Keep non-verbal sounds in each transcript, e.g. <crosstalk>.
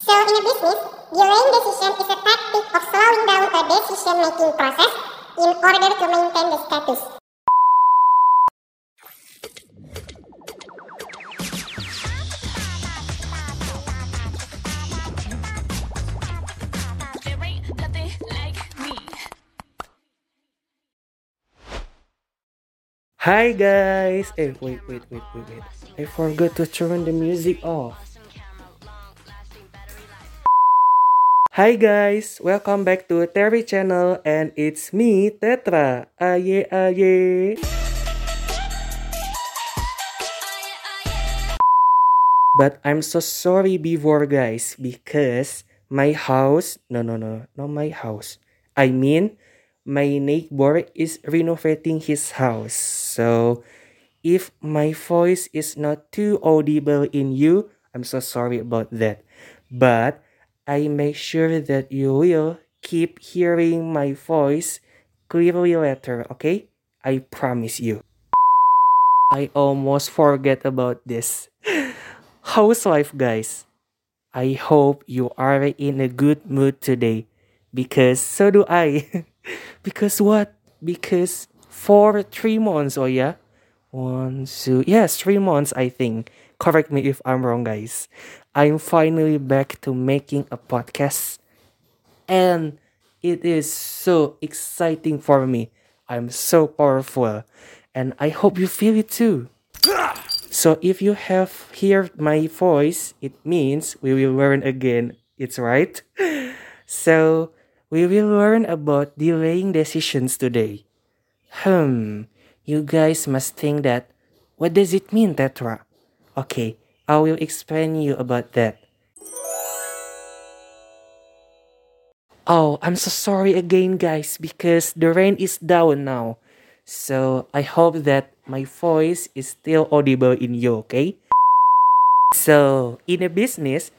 So in a business, delaying decision is a tactic of slowing down a decision-making process in order to maintain the status. Hi guys! Eh, wait, wait, wait, wait, wait. I forgot to turn the music off. Hi guys! Welcome back to Terry channel and it's me, Tetra. Aye, aye. But I'm so sorry before guys because my house, no, no, no, not my house. I mean, my neighbor is renovating his house. So if my voice is not too audible in you, I'm so sorry about that. But I make sure that you will keep hearing my voice clearly later, okay? I promise you. I almost forget about this. <laughs> Housewife guys, I hope you are in a good mood today because so do I. <laughs> because what? Because for three months, oh yeah? One, two, yes, three months, I think. Correct me if I'm wrong, guys. I'm finally back to making a podcast. And it is so exciting for me. I'm so powerful. And I hope you feel it too. So if you have heard my voice, it means we will learn again. It's right. <laughs> So we will learn about delaying decisions today. Hmm, you guys must think that what does it mean, Tetra? Okay, I will explain you about that. Oh, I'm so sorry again, guys, because the rain is down now. So I hope that my voice is still audible in you, okay? So, in a business,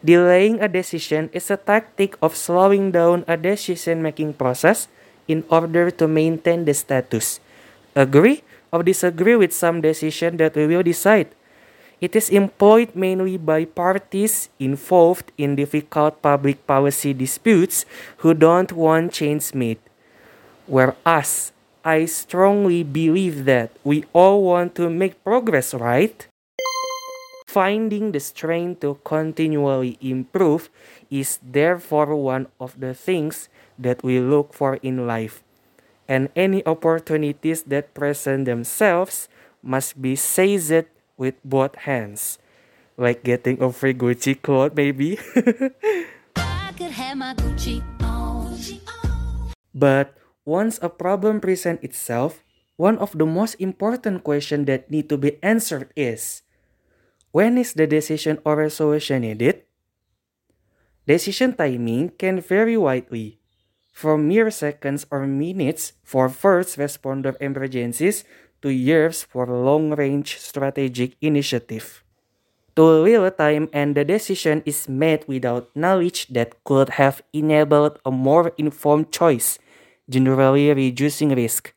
delaying a decision is a tactic of slowing down a decision making process in order to maintain the status. Agree or disagree with some decision that we will decide? It is employed mainly by parties involved in difficult public policy disputes who don't want change made. Whereas I strongly believe that we all want to make progress, right? Finding the strength to continually improve is therefore one of the things that we look for in life. And any opportunities that present themselves must be seized with both hands. Like getting a free Gucci cloth, maybe. I could have my Gucci on. But once a problem presents itself, one of the most important questions that need to be answered is when is the decision or resolution needed? Decision timing can vary widely, from mere seconds or minutes for first responder emergencies to years for long-range strategic initiative. Too little time and the decision is made without knowledge that could have enabled a more informed choice, generally reducing risk.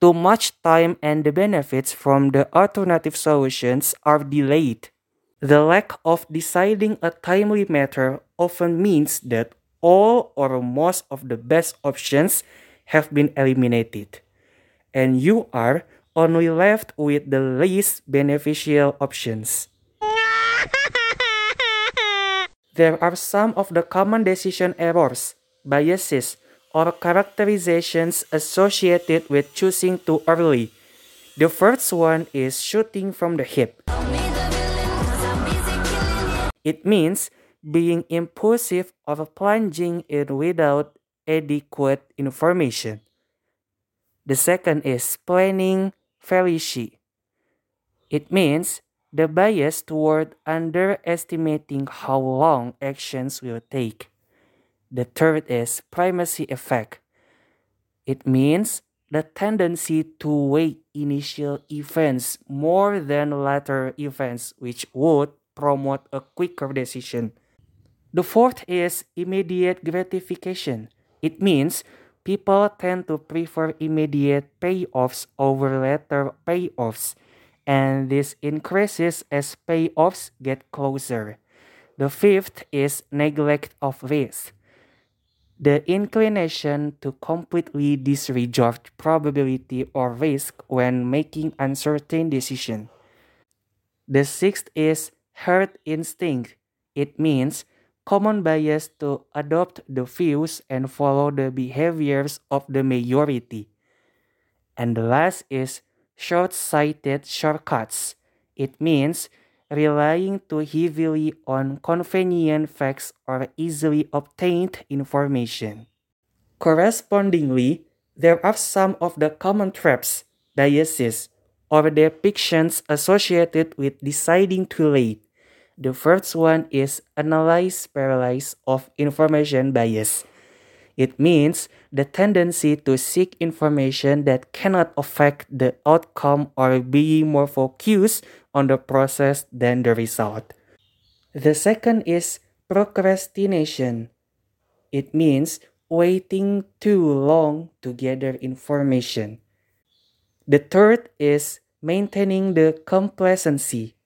Too much time and the benefits from the alternative solutions are delayed. The lack of deciding a timely matter often means that all or most of the best options have been eliminated, and you are only left with the least beneficial options. <laughs> There are some of the common decision errors, biases, or characterizations associated with choosing too early. The first one is shooting from the hip. It means being impulsive or plunging in without adequate information. The second is planning fallacy. It means the bias toward underestimating how long actions will take. The third is primacy effect. It means the tendency to weigh initial events more than later events, which would promote a quicker decision. The fourth is immediate gratification. It means people tend to prefer immediate payoffs over later payoffs, and this increases as payoffs get closer. The fifth is neglect of risk. The inclination to completely disregard probability or risk when making uncertain decision. The sixth is herd instinct. It means common bias to adopt the views and follow the behaviors of the majority. And the last is short sighted shortcuts. It means relying too heavily on convenient facts or easily obtained information. Correspondingly, there are some of the common traps, biases, or depictions associated with deciding too late. The first one is analyze paralysis of information bias. It means the tendency to seek information that cannot affect the outcome or being more focused on the process than the result. The second is procrastination. It means waiting too long to gather information. The third is maintaining the complacency.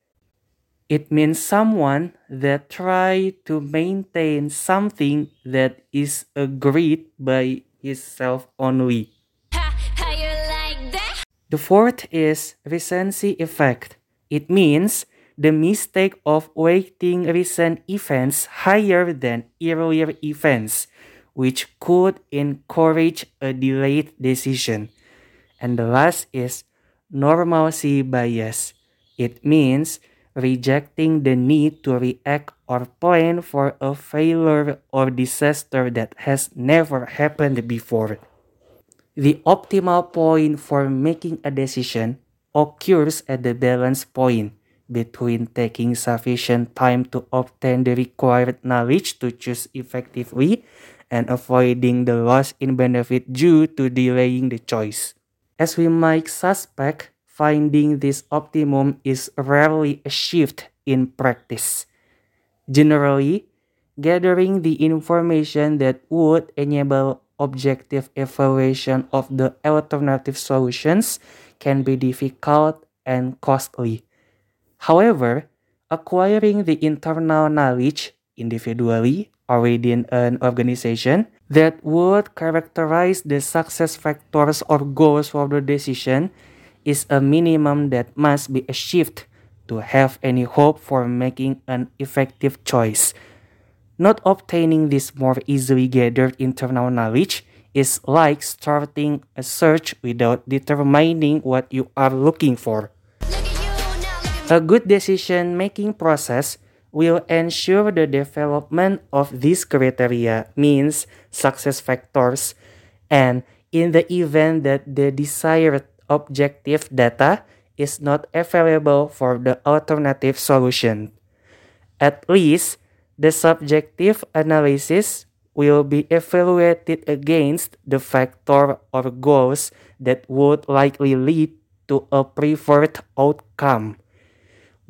It means someone that try to maintain something that is agreed by himself only. Ha, how you like that? The fourth is recency effect. It means the mistake of weighting recent events higher than earlier events, which could encourage a delayed decision. And the last is normalcy bias. It means rejecting the need to react or plan for a failure or disaster that has never happened before. The optimal point for making a decision occurs at the balance point between taking sufficient time to obtain the required knowledge to choose effectively and avoiding the loss in benefit due to delaying the choice. As we might suspect, finding this optimum is rarely achieved in practice. Generally, gathering the information that would enable objective evaluation of the alternative solutions can be difficult and costly. However, acquiring the internal knowledge individually or within an organization that would characterize the success factors or goals for the decision is a minimum that must be achieved to have any hope for making an effective choice. Not obtaining this more easily gathered internal knowledge is like starting a search without determining what you are looking for. A good decision making process will ensure the development of these criteria means success factors and in the event that the desired objective data is not available for the alternative solution. At least the subjective analysis will be evaluated against the factor or goals that would likely lead to a preferred outcome.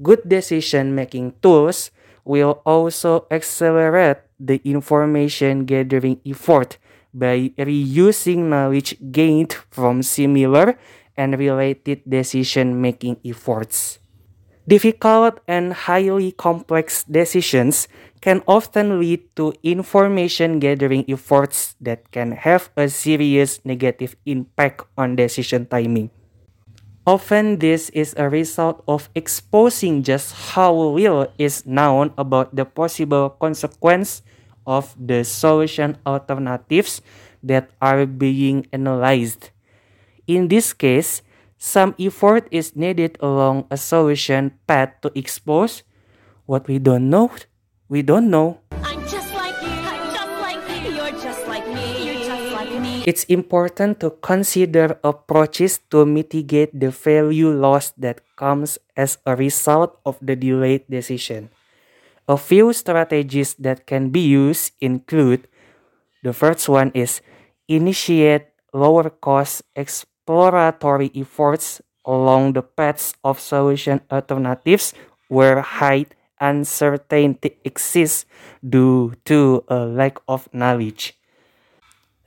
Good decision making tools will also accelerate the information gathering effort by reusing knowledge gained from similar and related decision making efforts. Difficult and highly complex decisions can often lead to information gathering efforts that can have a serious negative impact on decision timing. Often, this is a result of exposing just how little is known about the possible consequence of the solution alternatives that are being analyzed. In this case, some effort is needed along a solution path to expose what we don't know. We don't know. I'm just like you. I'm just like you. You're just like me. You're just like me. It's important to consider approaches to mitigate the value loss that comes as a result of the delayed decision. A few strategies that can be used include the first one is initiate lower cost exploratory efforts along the paths of solution alternatives where high uncertainty exists due to a lack of knowledge.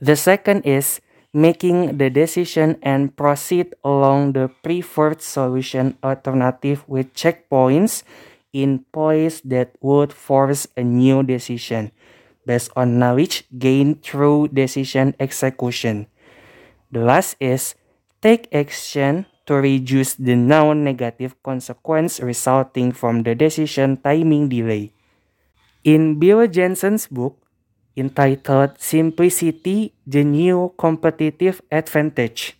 The second is making the decision and proceed along the preferred solution alternative with checkpoints in place that would force a new decision based on knowledge gained through decision execution. The last is take action to reduce the known negative consequence resulting from the decision timing delay. In Bill Jensen's book entitled Simplicity The New Competitive Advantage,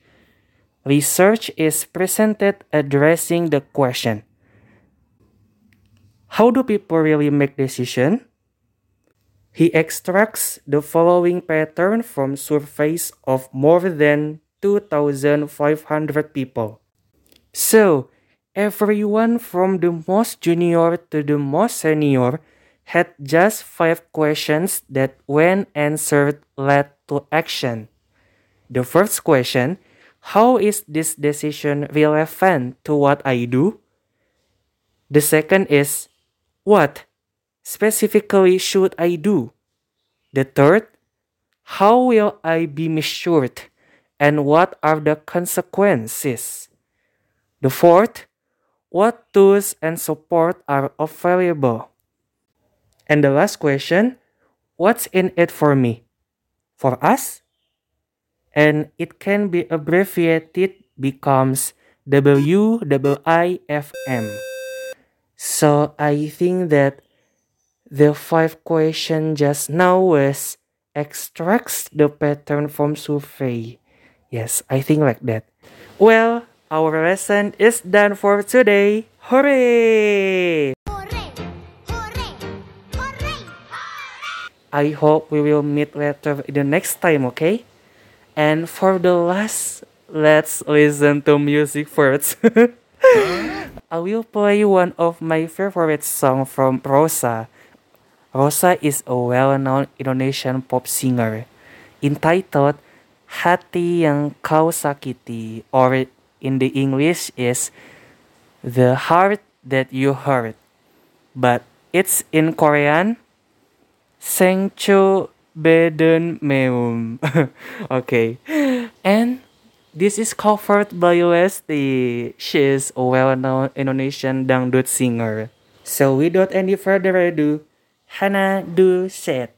research is presented addressing the question How do people really make decisions? He extracts the following pattern from surveys of more than 2,500 people. So, everyone from the most junior to the most senior had just five questions that, when answered, led to action. The first question How is this decision relevant to what I do? The second is What specifically should I do? The third, how will I be measured and what are the consequences? The fourth, what tools and support are available? And the last question, what's in it for me? For us? And it can be abbreviated becomes WIIFM. So I think that the five question just now was extracts the pattern from survey. Yes, I think like that. Well, our lesson is done for today. Hooray! Hooray! Hooray! Hooray! I hope we will meet later the next time, okay? And for the last, let's listen to music first. <laughs> I will play one of my favorite song from Rossa. Rossa is a well-known Indonesian pop singer entitled Hati Yang Kau Sakiti or in the English is The Heart That You Hurt. But it's in Korean Sengcho Beden Meum. <laughs> okay. And this is covered by Lesti. She is a well-known Indonesian dangdut singer. So without any further ado, Hana do set.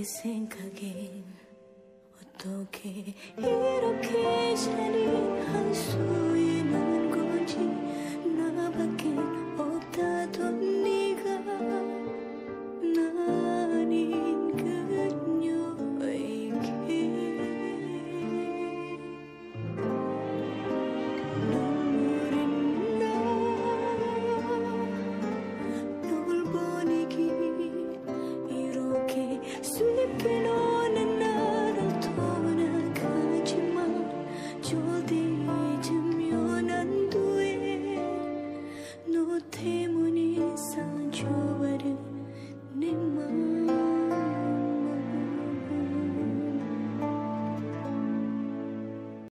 그 생각에 어떻게 이렇게 잔인할 수 있는 건지